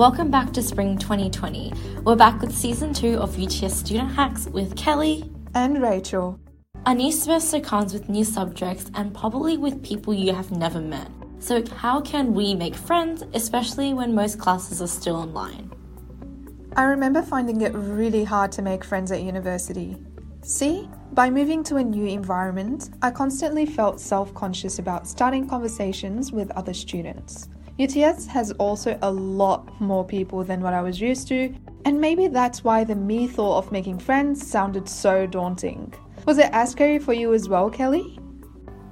Welcome back to Spring 2020. We're back with season two of UTS Student Hacks with Kelly and Rachel. A new semester comes with new subjects and probably with people you have never met. So, how can we make friends, especially when most classes are still online? I remember finding it really hard to make friends at university. See, by moving to a new environment, I constantly felt self conscious about starting conversations with other students. UTS has also a lot more people than what I was used to, and maybe that's why the me thought of making friends sounded so daunting. Was it as scary for you as well, Kelly?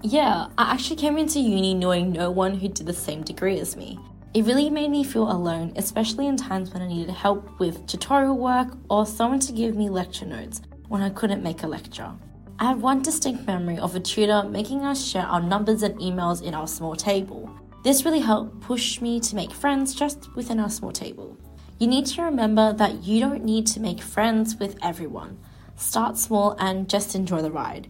Yeah, I actually came into uni knowing no one who did the same degree as me. It really made me feel alone, especially in times when I needed help with tutorial work or someone to give me lecture notes when I couldn't make a lecture. I have one distinct memory of a tutor making us share our numbers and emails in our small table. This really helped push me to make friends just within our small table. You need to remember that you don't need to make friends with everyone. Start small and just enjoy the ride.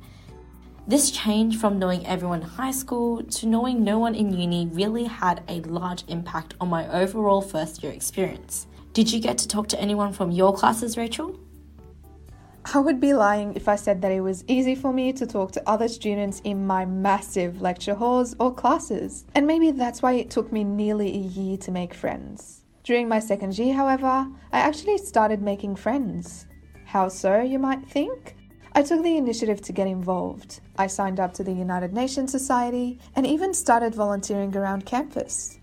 This change from knowing everyone in high school to knowing no one in uni really had a large impact on my overall first year experience. Did you get to talk to anyone from your classes, Rachel? I would be lying if I said that it was easy for me to talk to other students in my massive lecture halls or classes. And maybe that's why it took me nearly a year to make friends. During my second year, however, I actually started making friends. How so, you might think? I took the initiative to get involved. I signed up to the United Nations Society and even started volunteering around campus.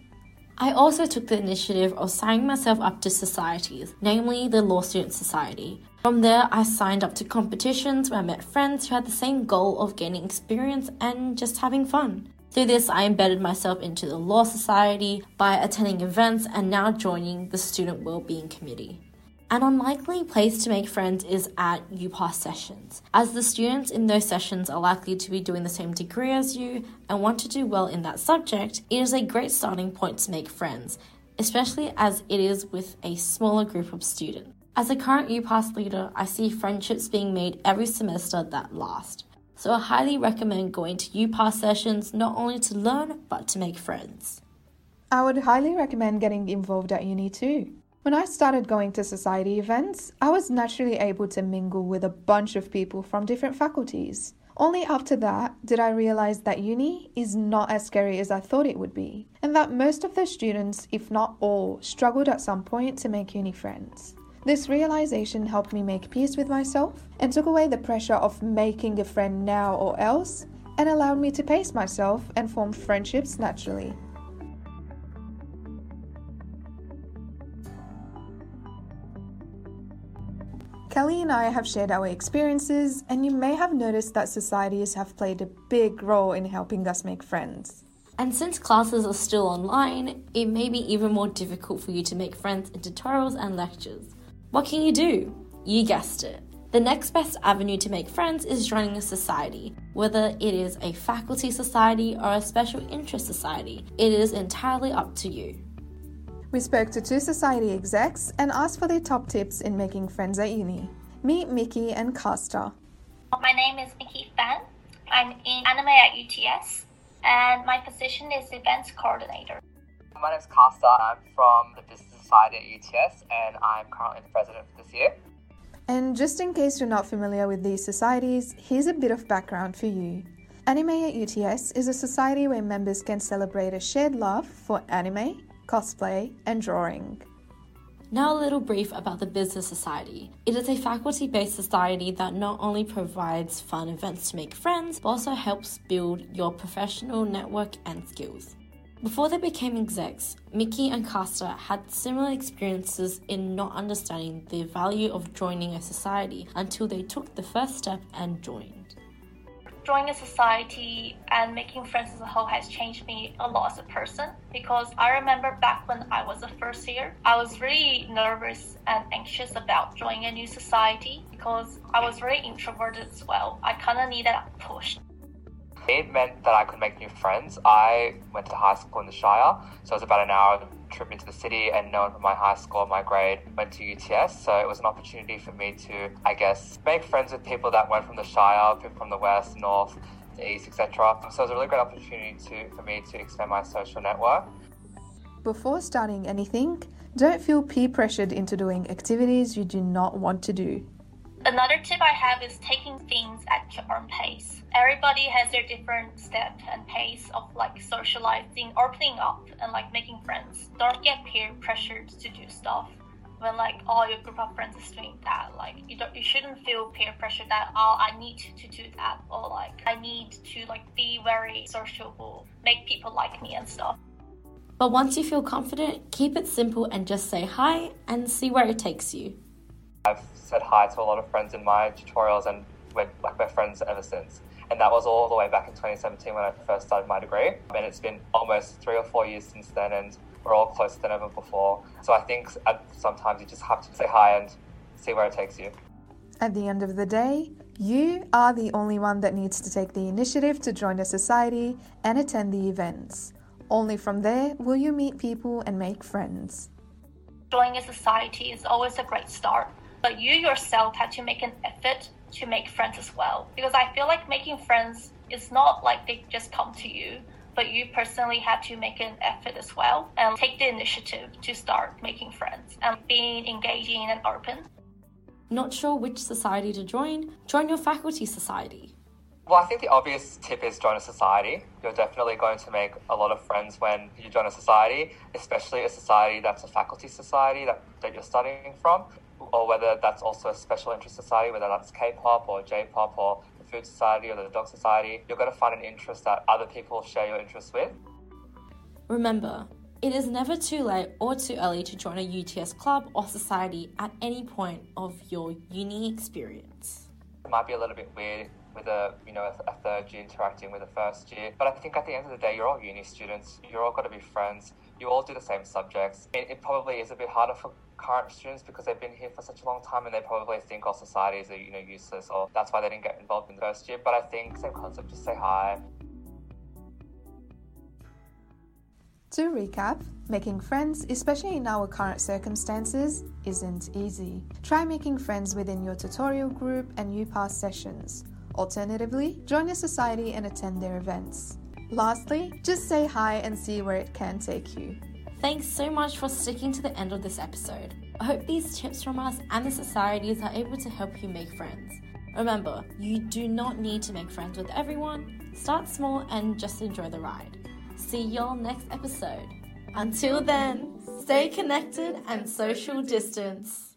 I also took the initiative of signing myself up to societies, namely the Law Student Society, from there, I signed up to competitions where I met friends who had the same goal of gaining experience and just having fun. Through this, I embedded myself into the Law Society by attending events and now joining the Student Wellbeing Committee. An unlikely place to make friends is at UPass sessions, as the students in those sessions are likely to be doing the same degree as you and want to do well in that subject. It is a great starting point to make friends, especially as it is with a smaller group of students. As a current UPass leader, I see friendships being made every semester that last. So I highly recommend going to UPass sessions not only to learn but to make friends. I would highly recommend getting involved at uni too. When I started going to society events, I was naturally able to mingle with a bunch of people from different faculties. Only after that did I realize that uni is not as scary as I thought it would be, and that most of the students, if not all, struggled at some point to make uni friends. This realization helped me make peace with myself and took away the pressure of making a friend now or else and allowed me to pace myself and form friendships naturally. Kelly and I have shared our experiences, and you may have noticed that societies have played a big role in helping us make friends. And since classes are still online, it may be even more difficult for you to make friends in tutorials and lectures. What can you do? You guessed it. The next best avenue to make friends is joining a society, whether it is a faculty society or a special interest society. It is entirely up to you. We spoke to two society execs and asked for their top tips in making friends at uni. Meet Mickey and Casta. My name is Mickey Fan. I'm in anime at UTS, and my position is events coordinator. My name is Casta. I'm from the business Society at UTS, and I'm currently the president for this year. And just in case you're not familiar with these societies, here's a bit of background for you. Anime at UTS is a society where members can celebrate a shared love for anime, cosplay, and drawing. Now, a little brief about the Business Society. It is a faculty based society that not only provides fun events to make friends, but also helps build your professional network and skills. Before they became execs, Mickey and Casta had similar experiences in not understanding the value of joining a society until they took the first step and joined. Joining a society and making friends as a whole has changed me a lot as a person because I remember back when I was a first year, I was really nervous and anxious about joining a new society because I was very introverted as well. I kind of needed. It meant that I could make new friends. I went to high school in the Shire, so it was about an hour trip into the city, and no one from my high school, my grade, went to UTS. So it was an opportunity for me to, I guess, make friends with people that went from the Shire, people from the west, north, east, etc. So it was a really great opportunity to for me to expand my social network. before starting anything, don't feel peer pressured into doing activities you do not want to do. Another tip I have is taking things at your own pace. Everybody has their different step and pace of like socializing, opening up, and like making friends. Don't get peer pressured to do stuff when like all your group of friends is doing that. Like you don't, you shouldn't feel peer pressure that oh I need to do that or like I need to like be very sociable, make people like me and stuff. But once you feel confident, keep it simple and just say hi and see where it takes you. I've said hi to a lot of friends in my tutorials and we're like we're friends ever since. And that was all the way back in 2017 when I first started my degree. And it's been almost three or four years since then, and we're all closer than ever before. So I think sometimes you just have to say hi and see where it takes you. At the end of the day, you are the only one that needs to take the initiative to join a society and attend the events. Only from there will you meet people and make friends. Joining a society is always a great start, but you yourself have to make an effort to make friends as well. Because I feel like making friends is not like they just come to you, but you personally have to make an effort as well and take the initiative to start making friends and being engaging and open. Not sure which society to join? Join your faculty society. Well, I think the obvious tip is join a society. You're definitely going to make a lot of friends when you join a society, especially a society that's a faculty society that, that you're studying from, or whether that's also a special interest society, whether that's K pop or J pop or the Food Society or the Dog Society. You're going to find an interest that other people share your interest with. Remember, it is never too late or too early to join a UTS club or society at any point of your uni experience. It might be a little bit weird with a you know a, third year interacting with a first year. But I think at the end of the day, you're all uni students. You're all going to be friends. You all do the same subjects. It, it, probably is a bit harder for current students because they've been here for such a long time and they probably think all societies are you know useless or that's why they didn't get involved in the first year. But I think same concept. Just say hi. To recap, making friends, especially in our current circumstances, isn't easy. Try making friends within your tutorial group and UPass sessions. Alternatively, join a society and attend their events. Lastly, just say hi and see where it can take you. Thanks so much for sticking to the end of this episode. I hope these tips from us and the societies are able to help you make friends. Remember, you do not need to make friends with everyone. Start small and just enjoy the ride. See y'all next episode. Until then, stay connected and social distance.